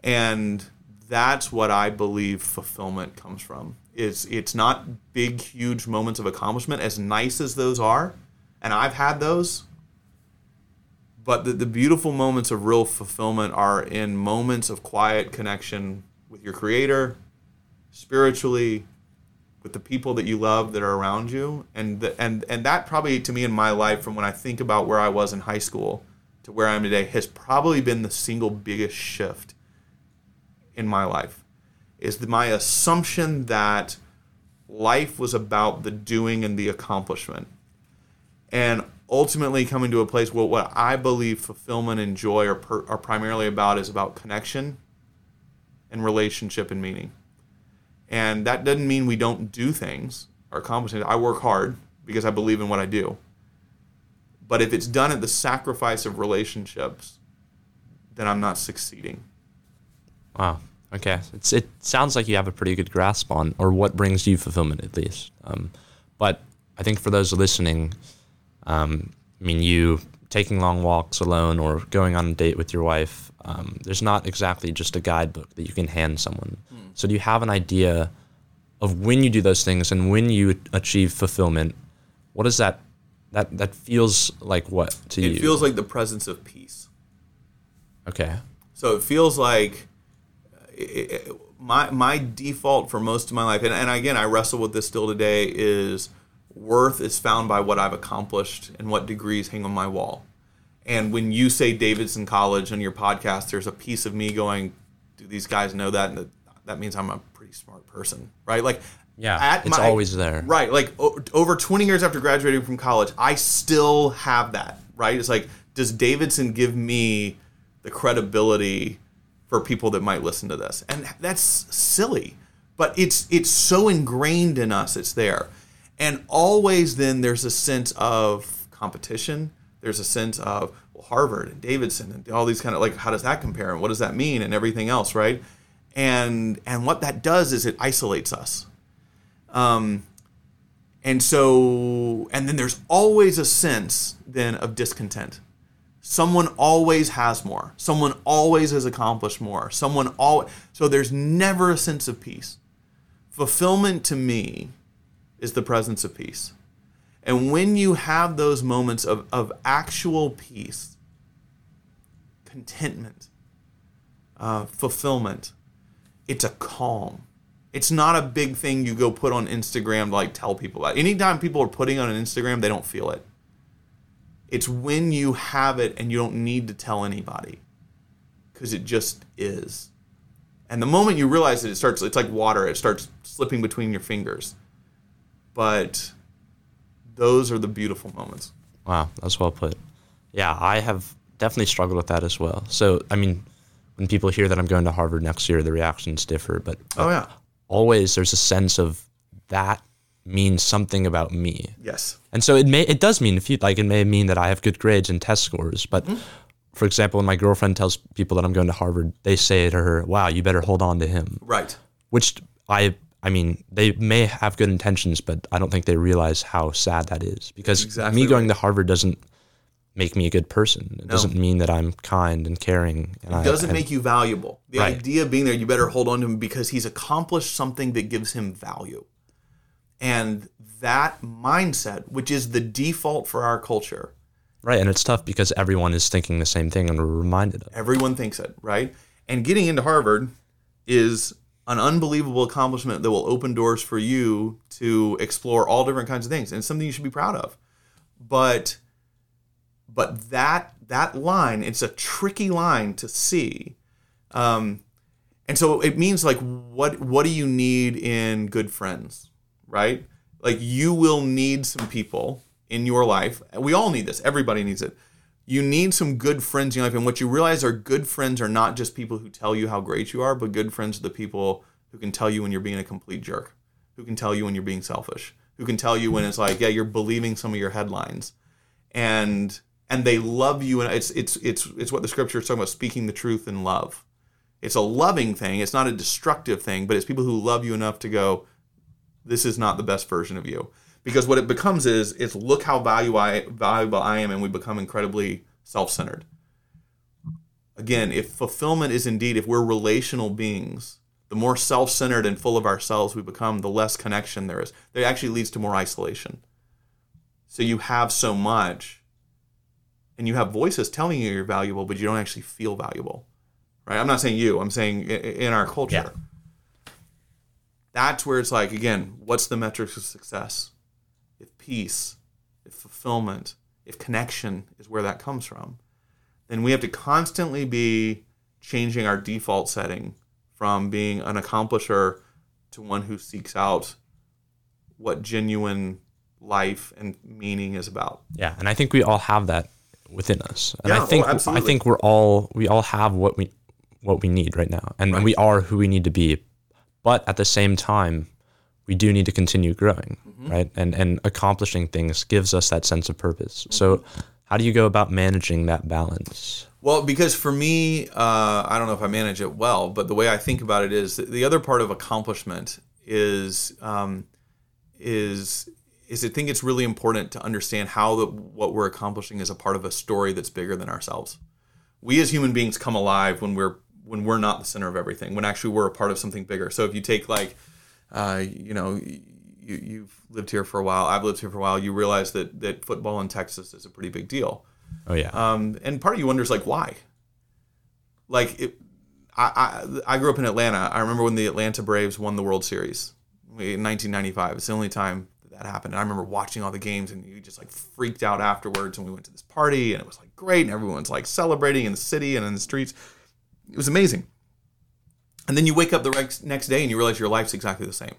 And that's what I believe fulfillment comes from. It's it's not big, huge moments of accomplishment, as nice as those are, and I've had those. But the, the beautiful moments of real fulfillment are in moments of quiet connection with your creator, spiritually, with the people that you love that are around you. And the, and and that probably to me in my life from when I think about where I was in high school to where I am today has probably been the single biggest shift in my life. Is my assumption that life was about the doing and the accomplishment. And ultimately coming to a place where what I believe fulfillment and joy are, per, are primarily about is about connection and relationship and meaning. And that doesn't mean we don't do things or accomplish things. I work hard because I believe in what I do. But if it's done at the sacrifice of relationships, then I'm not succeeding. Wow. Okay. It's, it sounds like you have a pretty good grasp on, or what brings you fulfillment at least. Um, but I think for those listening, um, I mean, you taking long walks alone or going on a date with your wife, um, there's not exactly just a guidebook that you can hand someone. Mm. So, do you have an idea of when you do those things and when you achieve fulfillment? What is that? That that feels like what to it you? It feels like the presence of peace. Okay. So it feels like it, it, my my default for most of my life, and, and again, I wrestle with this still today, is worth is found by what I've accomplished and what degrees hang on my wall. And when you say Davidson College on your podcast, there's a piece of me going, "Do these guys know that?" And that means I'm a pretty smart person, right? Like, yeah, it's my, always there, right? Like o- over 20 years after graduating from college, I still have that, right? It's like, does Davidson give me the credibility for people that might listen to this? And that's silly, but it's it's so ingrained in us. It's there, and always then there's a sense of competition. There's a sense of well, Harvard and Davidson and all these kind of like how does that compare and what does that mean and everything else, right? And and what that does is it isolates us. Um, and so and then there's always a sense then of discontent someone always has more someone always has accomplished more someone all so there's never a sense of peace fulfillment to me is the presence of peace and when you have those moments of, of actual peace contentment uh, fulfillment it's a calm it's not a big thing you go put on instagram to like tell people about anytime people are putting on an instagram they don't feel it it's when you have it and you don't need to tell anybody because it just is. And the moment you realize it, it starts, it's like water, it starts slipping between your fingers. But those are the beautiful moments. Wow, that's well put. Yeah, I have definitely struggled with that as well. So, I mean, when people hear that I'm going to Harvard next year, the reactions differ. But, oh, yeah. Always there's a sense of that means something about me. Yes. And so it may it does mean if you like it may mean that I have good grades and test scores, but mm-hmm. for example, when my girlfriend tells people that I'm going to Harvard, they say to her, "Wow, you better hold on to him." Right. Which I I mean, they may have good intentions, but I don't think they realize how sad that is because exactly me going right. to Harvard doesn't make me a good person. It no. doesn't mean that I'm kind and caring. And it doesn't I, make you valuable. The right. idea of being there, you better hold on to him because he's accomplished something that gives him value. And that mindset, which is the default for our culture. Right. And it's tough because everyone is thinking the same thing and we're reminded of it. Everyone thinks it, right? And getting into Harvard is an unbelievable accomplishment that will open doors for you to explore all different kinds of things and it's something you should be proud of. But but that that line, it's a tricky line to see. Um, and so it means like what what do you need in good friends? right? Like you will need some people in your life. We all need this. Everybody needs it. You need some good friends in your life. And what you realize are good friends are not just people who tell you how great you are, but good friends are the people who can tell you when you're being a complete jerk, who can tell you when you're being selfish, who can tell you when it's like, yeah, you're believing some of your headlines. And and they love you and it's it's it's it's what the scripture is talking about, speaking the truth in love. It's a loving thing, it's not a destructive thing, but it's people who love you enough to go, this is not the best version of you because what it becomes is it's look how value I, valuable I am and we become incredibly self-centered. Again, if fulfillment is indeed if we're relational beings, the more self-centered and full of ourselves we become, the less connection there is. That actually leads to more isolation. So you have so much and you have voices telling you you're valuable, but you don't actually feel valuable. Right? I'm not saying you, I'm saying in our culture. Yeah that's where it's like again what's the metrics of success peace if fulfillment if connection is where that comes from then we have to constantly be changing our default setting from being an accomplisher to one who seeks out what genuine life and meaning is about. Yeah and i think we all have that within us. And yeah, i think i think we're all we all have what we what we need right now. And, right. and we are who we need to be. But at the same time, we do need to continue growing, mm-hmm. right? And and accomplishing things gives us that sense of purpose. Mm-hmm. So, how do you go about managing that balance? Well, because for me, uh, I don't know if I manage it well, but the way I think about it is the other part of accomplishment is um, is is I think it's really important to understand how the, what we're accomplishing is a part of a story that's bigger than ourselves. We as human beings come alive when we're when we're not the center of everything, when actually we're a part of something bigger. So if you take like, uh, you know, you, you've lived here for a while, I've lived here for a while, you realize that that football in Texas is a pretty big deal. Oh yeah. Um, and part of you wonders like why. Like it, I, I I grew up in Atlanta. I remember when the Atlanta Braves won the World Series in 1995. It's the only time that that happened. And I remember watching all the games and you just like freaked out afterwards. And we went to this party and it was like great. And everyone's like celebrating in the city and in the streets. It was amazing. And then you wake up the next day and you realize your life's exactly the same.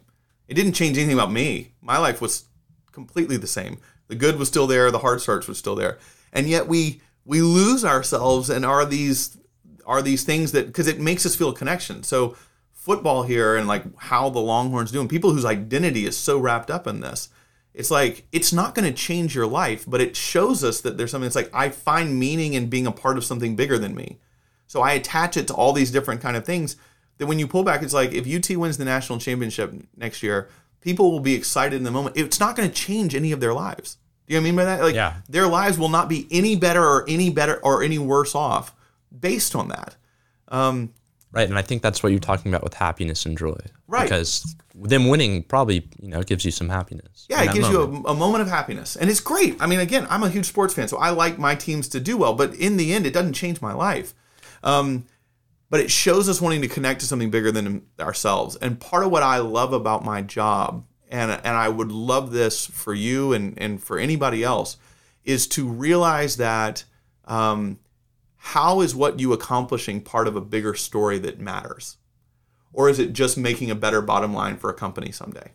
It didn't change anything about me. My life was completely the same. The good was still there, the hard starts was still there. And yet we we lose ourselves and are these are these things that because it makes us feel a connection. So football here and like how the Longhorns doing, people whose identity is so wrapped up in this. It's like it's not going to change your life, but it shows us that there's something that's like I find meaning in being a part of something bigger than me. So I attach it to all these different kind of things that when you pull back, it's like if UT wins the national championship next year, people will be excited in the moment. It's not going to change any of their lives. Do you know what I mean by that? Like yeah. their lives will not be any better or any better or any worse off based on that. Um, Right, and I think that's what you're talking about with happiness and joy. Right. Because them winning probably, you know, gives you some happiness. Yeah, it gives moment. you a, a, moment of happiness. And it's great. I mean, again, I'm a huge sports fan, so I like my teams to do well, but in the end, it doesn't change my life. Um, but it shows us wanting to connect to something bigger than ourselves. And part of what I love about my job, and, and I would love this for you and, and for anybody else, is to realize that um, – how is what you accomplishing part of a bigger story that matters? Or is it just making a better bottom line for a company someday?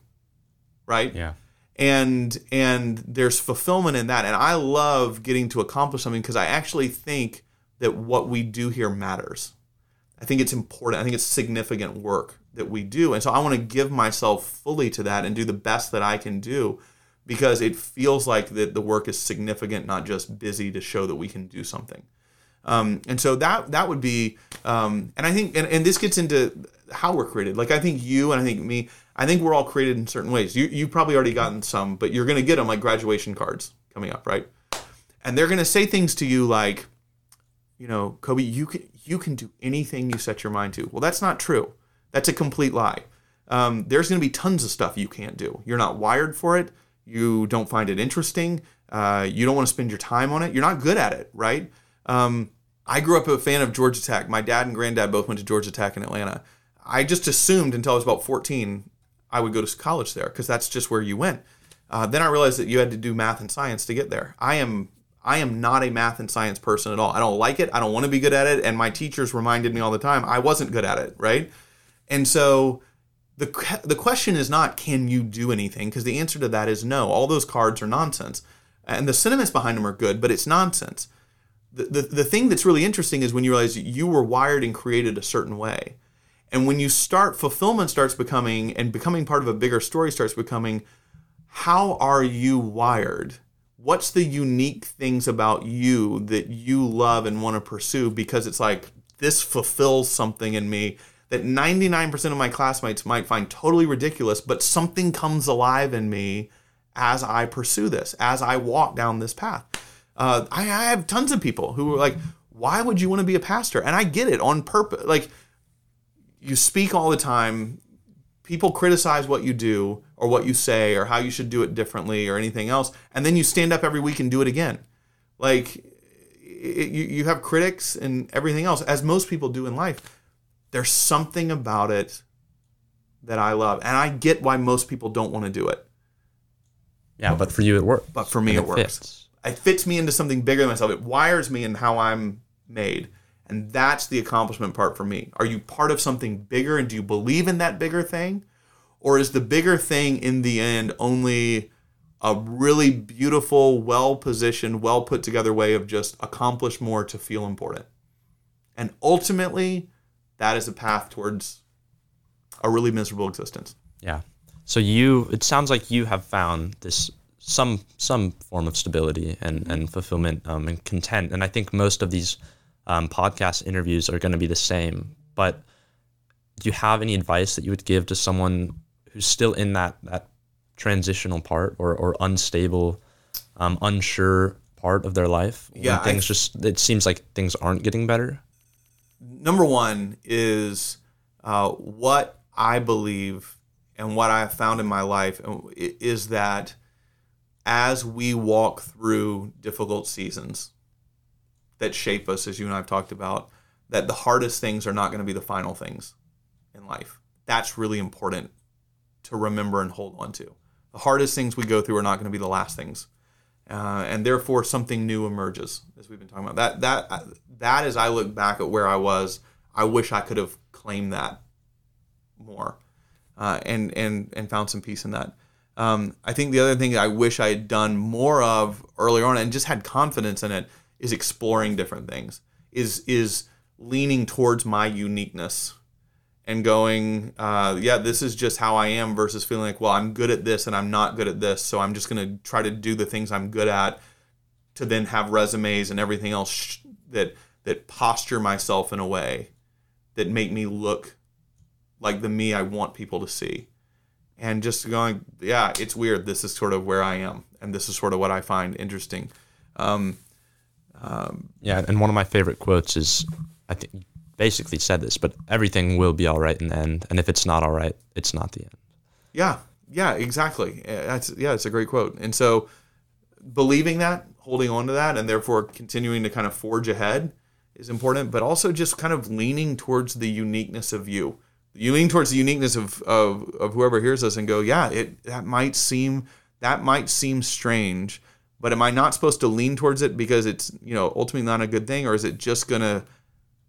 Right? Yeah. And and there's fulfillment in that. And I love getting to accomplish something because I actually think that what we do here matters. I think it's important. I think it's significant work that we do. And so I want to give myself fully to that and do the best that I can do because it feels like that the work is significant, not just busy to show that we can do something. Um, and so that that would be, um, and I think, and, and this gets into how we're created. Like I think you and I think me, I think we're all created in certain ways. You you've probably already gotten some, but you're to get them like graduation cards coming up, right? And they're to say things to you like, you know, Kobe, you can you can do anything you set your mind to. Well, that's not true. That's a complete lie. Um, there's going to be tons of stuff you can't do. You're not wired for it. You don't find it interesting. Uh, you don't want to spend your time on it. You're not good at it, right? Um, I grew up a fan of Georgia Tech. My dad and granddad both went to Georgia Tech in Atlanta. I just assumed until I was about 14 I would go to college there because that's just where you went. Uh, then I realized that you had to do math and science to get there. I am I am not a math and science person at all. I don't like it. I don't want to be good at it. And my teachers reminded me all the time I wasn't good at it, right? And so the the question is not can you do anything because the answer to that is no. All those cards are nonsense. And the sentiments behind them are good, but it's nonsense the, the, the thing that's really interesting is when you realize you were wired and created a certain way. And when you start, fulfillment starts becoming, and becoming part of a bigger story starts becoming, how are you wired? What's the unique things about you that you love and want to pursue? Because it's like, this fulfills something in me that 99% of my classmates might find totally ridiculous, but something comes alive in me as I pursue this, as I walk down this path. Uh, I, I have tons of people who are like, why would you want to be a pastor? And I get it on purpose. Like, you speak all the time. People criticize what you do or what you say or how you should do it differently or anything else. And then you stand up every week and do it again. Like, it, you, you have critics and everything else, as most people do in life. There's something about it that I love. And I get why most people don't want to do it. Yeah, but for you it works. But for me it, it, works. It fits me into something bigger than myself. It wires me in how I'm made. And that's the accomplishment part for me. Are you part of something bigger and do you believe in that bigger thing? Or is the bigger thing in the end only a really beautiful, well positioned, well put together way of just accomplish more to feel important? And ultimately, that is a path towards a really miserable existence. Yeah. So you, it sounds like you have found this some some form of stability and and fulfillment um, and content. And I think most of these um, podcast interviews are going to be the same. But do you have any advice that you would give to someone who's still in that that transitional part or or unstable, um, unsure part of their life? Yeah, things I, just it seems like things aren't getting better. Number one is uh, what I believe and what I have found in my life is that as we walk through difficult seasons that shape us, as you and I have talked about, that the hardest things are not going to be the final things in life. That's really important to remember and hold on to. The hardest things we go through are not going to be the last things. Uh, and therefore something new emerges as we've been talking about that that that as i look back at where i was i wish i could have claimed that more uh, and and and found some peace in that um, i think the other thing i wish i had done more of earlier on and just had confidence in it is exploring different things is is leaning towards my uniqueness and going, uh, yeah, this is just how I am versus feeling like, well, I'm good at this and I'm not good at this. So I'm just going to try to do the things I'm good at to then have resumes and everything else that, that posture myself in a way that make me look like the me I want people to see. And just going, yeah, it's weird. This is sort of where I am. And this is sort of what I find interesting. Um, um, yeah. And one of my favorite quotes is, I think basically said this, but everything will be all right in the end. And if it's not all right, it's not the end. Yeah, yeah, exactly. Uh, that's yeah, it's a great quote. And so, believing that, holding on to that, and therefore continuing to kind of forge ahead is important. But also just kind of leaning towards the uniqueness of you. You lean towards the uniqueness of, of, of whoever hears us and go, yeah, it that might seem that might seem strange, but am I not supposed to lean towards it because it's you know ultimately not a good thing, or is it just gonna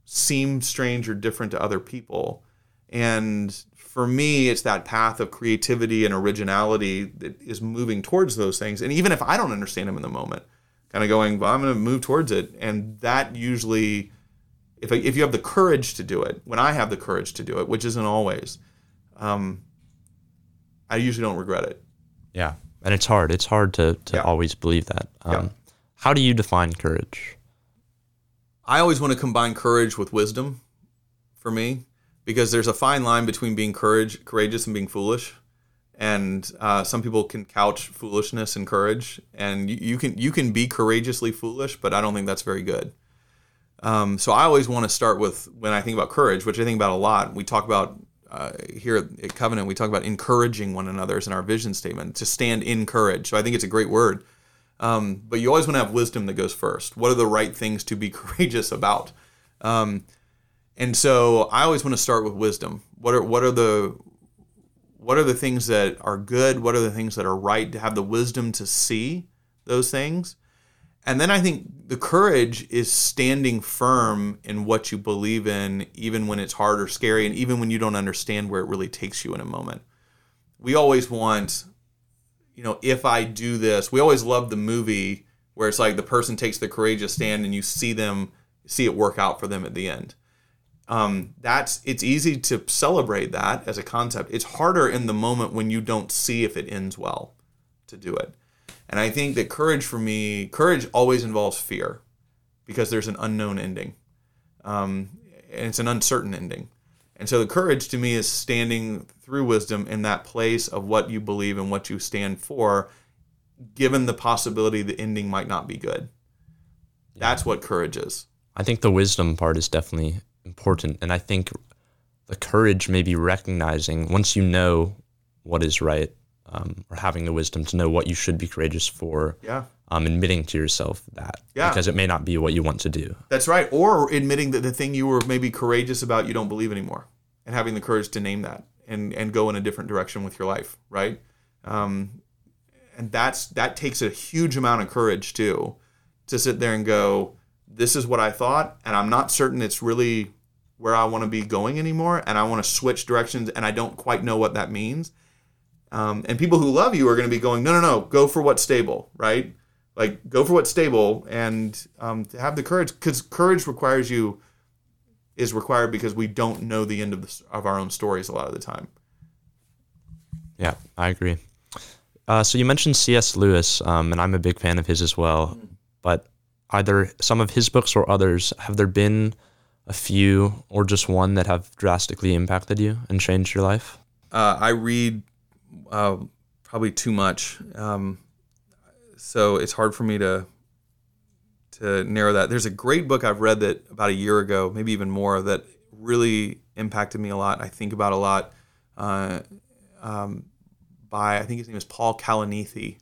seem strange or different to other people. And for me, it's that path of creativity and originality that is moving towards those things. And even if I don't understand them in the moment, kind of going, well, I'm going to move towards it. And that usually, if, if you have the courage to do it, when I have the courage to do it, which isn't always, um, I usually don't regret it. Yeah. And it's hard. It's hard to, to yeah. always believe that. Um, yeah. How do you define courage? I always want to combine courage with wisdom for me because there's a fine line between being courage, courageous and being foolish. And uh, some people can couch foolishness and courage, and you, you, can you can be courageously foolish, but I don't think that's very good. Um, so I always want to start with when I think about courage, which I think about a lot. We talk about uh, here at Covenant, we talk about encouraging one another as in our vision statement to stand in courage. So I think it's a great word. Um, but you always want to have wisdom that goes first. What are the right things to be courageous about? Um, and so I always want to start with wisdom. What are what are the what are the things that are good? What are the things that are right? To have the wisdom to see those things. And then I think the courage is standing firm in what you believe in, even when it's hard or scary, and even when you don't understand where it really takes you in a moment. We always want you know, if I do this, we always love the movie where it's like the person takes the courageous stand and you see them see it work out for them at the end. Um, that's it's easy to celebrate that as a concept. It's harder in the moment when you don't see if it ends well to do it. And I think that courage for me, courage always involves fear because there's an unknown ending. Um, and it's an uncertain ending. And so the courage to me is standing through wisdom in that place of what you believe and what you stand for, given the possibility the ending might not be good. That's what courage is. I think the wisdom part is definitely important. And I think the courage may be recognizing once you know what is right um, or having the wisdom to know what you should be courageous for. Yeah. Um, admitting to yourself that yeah. because it may not be what you want to do. That's right. Or admitting that the thing you were maybe courageous about you don't believe anymore and having the courage to name that and, and go in a different direction with your life. Right. Um, and that's that takes a huge amount of courage too to sit there and go, this is what I thought, and I'm not certain it's really where I want to be going anymore, and I want to switch directions, and I don't quite know what that means. Um, and people who love you are going to be going, no, no, no, go for what's stable, right? Like go for what's stable and um, to have the courage because courage requires you is required because we don't know the end of the, of our own stories a lot of the time. Yeah, I agree. Uh, so you mentioned C.S. Lewis, um, and I'm a big fan of his as well. Mm-hmm. But either some of his books or others, have there been a few or just one that have drastically impacted you and changed your life? Uh, I read uh, probably too much. Um, so it's hard for me to to narrow that. There's a great book I've read that about a year ago, maybe even more, that really impacted me a lot. I think about a lot. Uh, um, by I think his name is Paul Kalanithi,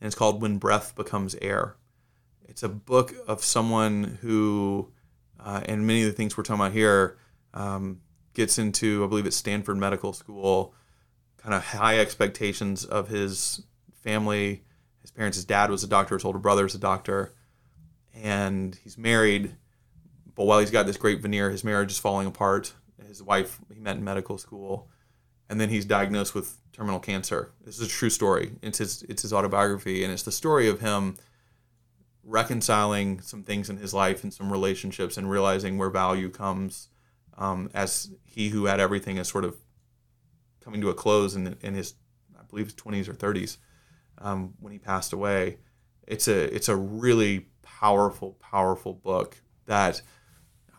and it's called "When Breath Becomes Air." It's a book of someone who uh, and many of the things we're talking about here um, gets into, I believe it's Stanford Medical School, kind of high expectations of his family. His parents, his dad was a doctor, his older brother is a doctor, and he's married. But while he's got this great veneer, his marriage is falling apart. His wife he met in medical school, and then he's diagnosed with terminal cancer. This is a true story. It's his it's his autobiography, and it's the story of him reconciling some things in his life and some relationships, and realizing where value comes um, as he who had everything is sort of coming to a close in, in his I believe his twenties or thirties um, when he passed away. It's a it's a really powerful powerful book that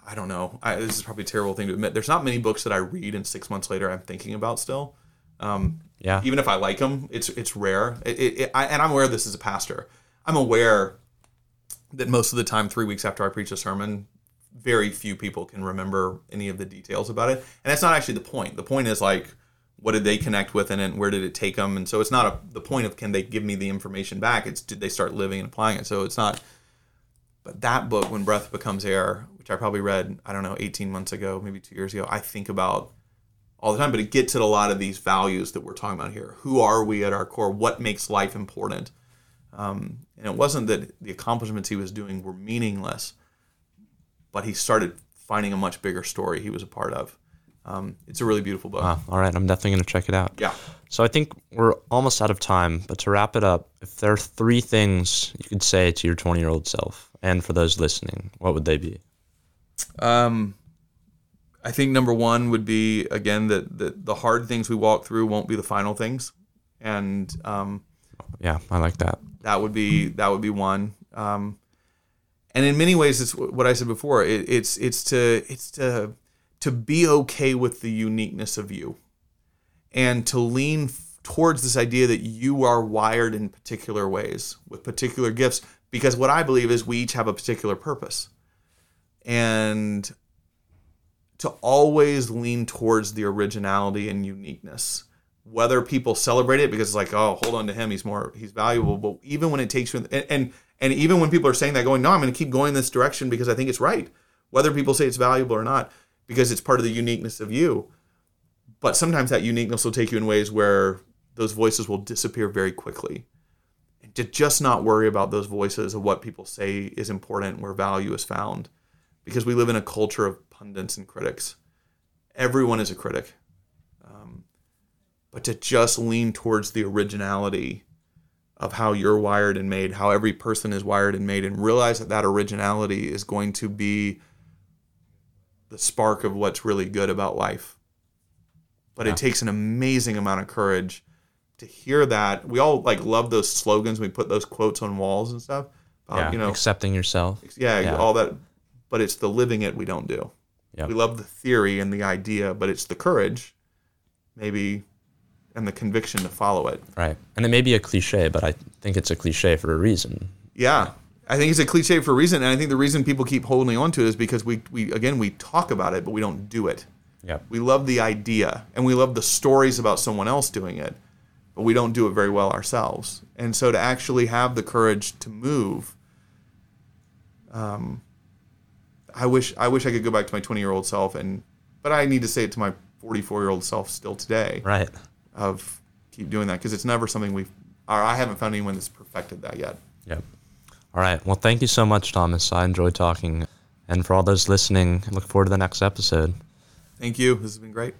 I don't know. I, this is probably a terrible thing to admit. There's not many books that I read and six months later I'm thinking about still. Um, Yeah. even if I like them, it's it's rare. It, it, it, I, and I'm aware of this as a pastor. I'm aware that most of the time, three weeks after I preach a sermon, very few people can remember any of the details about it. And that's not actually the point. The point is like, what did they connect with in it? And where did it take them? And so it's not a, the point of can they give me the information back? It's did they start living and applying it? So it's not. But that book, when breath becomes air, which I probably read, I don't know, 18 months ago, maybe two years ago, I think about all the time. But it gets at a lot of these values that we're talking about here. Who are we at our core? What makes life important? Um, and it wasn't that the accomplishments he was doing were meaningless, but he started finding a much bigger story he was a part of. Um, it's a really beautiful book. Wow. All right. I'm definitely going to check it out. Yeah. So I think we're almost out of time, but to wrap it up, if there are three things you could say to your 20 year old self, and for those listening, what would they be? Um, I think number one would be again that the, the hard things we walk through won't be the final things, and um, Yeah, I like that. that would be that would be one. Um, and in many ways, it's what I said before. It, it's it's to it's to to be okay with the uniqueness of you, and to lean f- towards this idea that you are wired in particular ways with particular gifts. Because what I believe is we each have a particular purpose, and to always lean towards the originality and uniqueness whether people celebrate it because it's like oh hold on to him he's more he's valuable but even when it takes you and and, and even when people are saying that going no i'm going to keep going this direction because i think it's right whether people say it's valuable or not because it's part of the uniqueness of you. But sometimes that uniqueness will take you in ways where those voices will disappear very quickly. And to just not worry about those voices of what people say is important where value is found. Because we live in a culture of pundits and critics. Everyone is a critic. Um, but to just lean towards the originality of how you're wired and made, how every person is wired and made, and realize that that originality is going to be the spark of what's really good about life. But Yeah. it takes an amazing amount of courage to hear that. We all like love those slogans. We put those quotes on walls and stuff. about, yeah, you know, accepting yourself. yeah, Yeah. all that. But it's the living it we don't do. Yep. We love the theory and the idea, but it's the courage, maybe, and the conviction to follow it. Right. And it may be a cliche, but I think it's a cliche for a reason. Yeah. I think it's a cliche for a reason, and I think the reason people keep holding on to it is because we, we again we talk about it, but we don't do it. Yep. We love the idea, and we love the stories about someone else doing it, but we don't do it very well ourselves. And so to actually have the courage to move, um, I wish I wish I could go back to my 20 year old self, and but I need to say it to my 44 year old self still today Right. of keep doing that because it's never something we've or I haven't found anyone that's perfected that yet. Yep. All right. Well, thank you so much, Thomas. I enjoyed talking. And for all those listening, look forward to the next episode. Thank you. This has been great.